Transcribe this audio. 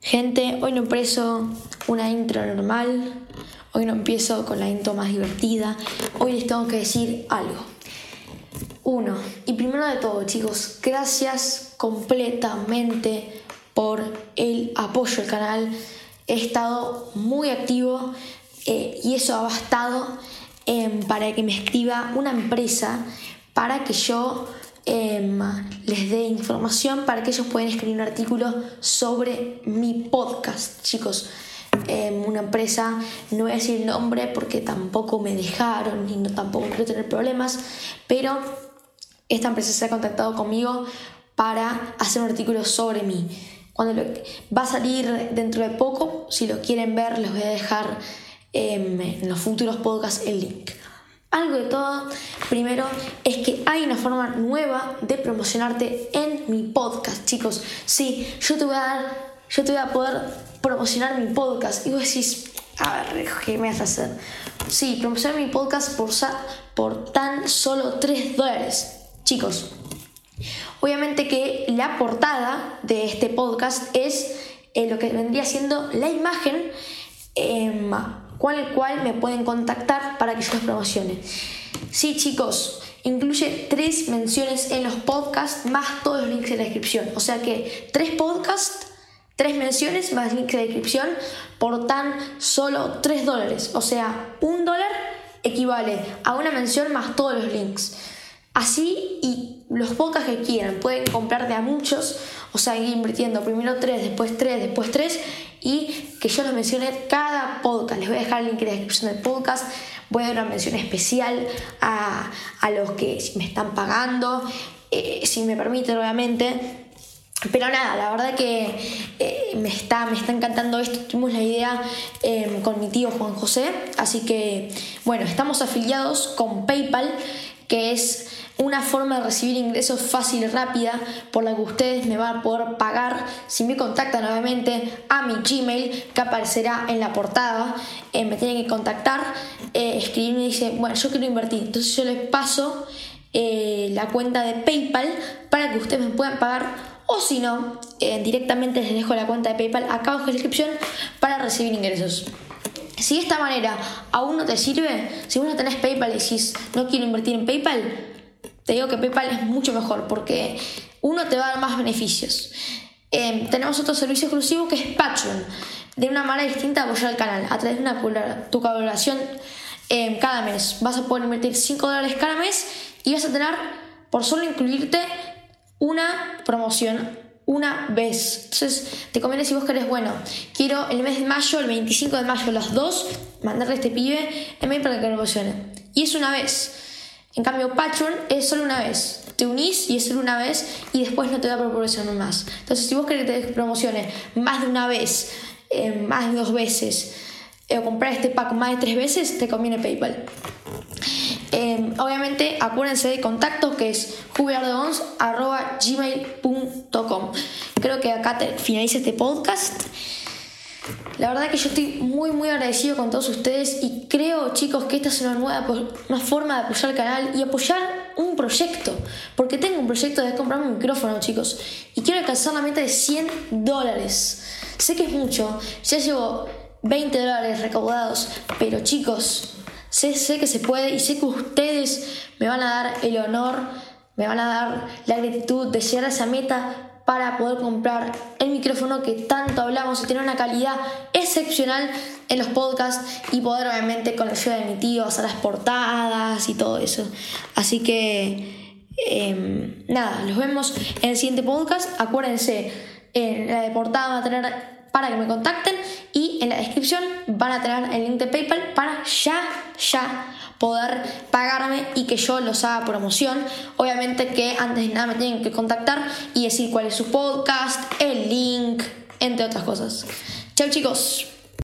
Gente, hoy no empiezo una intro normal, hoy no empiezo con la intro más divertida, hoy les tengo que decir algo. Uno, y primero de todo chicos, gracias completamente por el apoyo al canal. He estado muy activo eh, y eso ha bastado em, para que me escriba una empresa para que yo Em, les dé información para que ellos puedan escribir un artículo sobre mi podcast, chicos. Em, una empresa, no voy a decir el nombre porque tampoco me dejaron y no, tampoco quiero tener problemas, pero esta empresa se ha contactado conmigo para hacer un artículo sobre mí. Cuando va a salir dentro de poco, si lo quieren ver, les voy a dejar em, en los futuros podcasts el link algo de todo, primero es que hay una forma nueva de promocionarte en mi podcast, chicos. Sí, yo te voy a dar, yo te voy a poder promocionar mi podcast. Y vos decís, a ver, ¿qué me vas a hacer? Sí, promocionar mi podcast por, por tan solo 3 dólares. Chicos, obviamente que la portada de este podcast es eh, lo que vendría siendo la imagen. Eh, con el cual me pueden contactar para que yo los promocione. Sí, chicos, incluye tres menciones en los podcasts más todos los links en la descripción. O sea que tres podcasts, tres menciones más links de descripción por tan solo 3 dólares. O sea, un dólar equivale a una mención más todos los links. Así y los podcasts que quieran, pueden comprar de a muchos, o sea, ir invirtiendo primero tres, después tres, después tres, y que yo los mencione cada podcast. Les voy a dejar el link en la descripción del podcast. Voy a dar una mención especial a, los que me están pagando, eh, si me permiten, obviamente. Pero nada, la verdad que eh, me, está, me está encantando esto. Tuvimos la idea em, con mi tío Juan José. Así que, bueno, estamos afiliados con PayPal, que es una forma de recibir ingresos fácil y rápida por la que ustedes me van a poder pagar si me contactan nuevamente a mi Gmail que aparecerá en la portada. Eh, me tienen que contactar, eh, escribirme y dice, bueno, yo quiero invertir. Entonces yo les paso eh, la cuenta de PayPal para que ustedes me puedan pagar. O si no, directamente les dejo la cuenta de PayPal acá abajo en la descripción para recibir ingresos. Si de esta manera aún no te sirve, si vos no tenés PayPal y decís no quiero invertir en PayPal, te digo que PayPal es mucho mejor porque uno te va a dar más beneficios. Em, tenemos otro servicio exclusivo que es Patreon. De una manera distinta apoyar al canal a través de una, tu colaboración em, cada mes. Vas a poder invertir 5 dólares cada mes y vas a tener por solo incluirte una promoción una vez. Entonces te conviene si vos querés, bueno, quiero el mes de mayo, el 25 de mayo, los dos, mandarle a este pibe en mail para que lo promocione. Y es una vez. En cambio, Patreon es solo una vez. Te unís y es solo una vez y después no te da promoción más. Entonces, si vos querés que te promocione más de una vez, eh, más de dos veces, eh, o comprar este pack más de tres veces, te conviene PayPal. Eh, obviamente, acuérdense de contacto que es jubilardons.gmail.com. Creo que acá te finaliza este podcast. La verdad que yo estoy muy muy agradecido con todos ustedes y creo chicos que esta es una nueva forma de apoyar el canal y apoyar un proyecto. Porque tengo un proyecto de comprarme un micrófono chicos y quiero alcanzar la meta de 100 dólares. Sé que es mucho, ya llevo 20 dólares recaudados, pero chicos, sé, que se puede y sé que ustedes me van a dar el honor, me van a dar la gratitud de llegar a esa meta para poder comprar el micrófono que tanto hablamos y tener una calidad excepcional en los podcasts y poder obviamente con la ayuda de mi tío hacer las portadas y todo eso. Así que em, nada, los vemos en el siguiente podcast. Acuérdense, en la de portada a tener para que me contacten y en la descripción van a tener el link de PayPal para ya, ya poder pagarme y que yo los haga promoción. Obviamente que antes de nada me tienen que contactar y decir cuál es su podcast, el link, entre otras cosas. Chao chicos.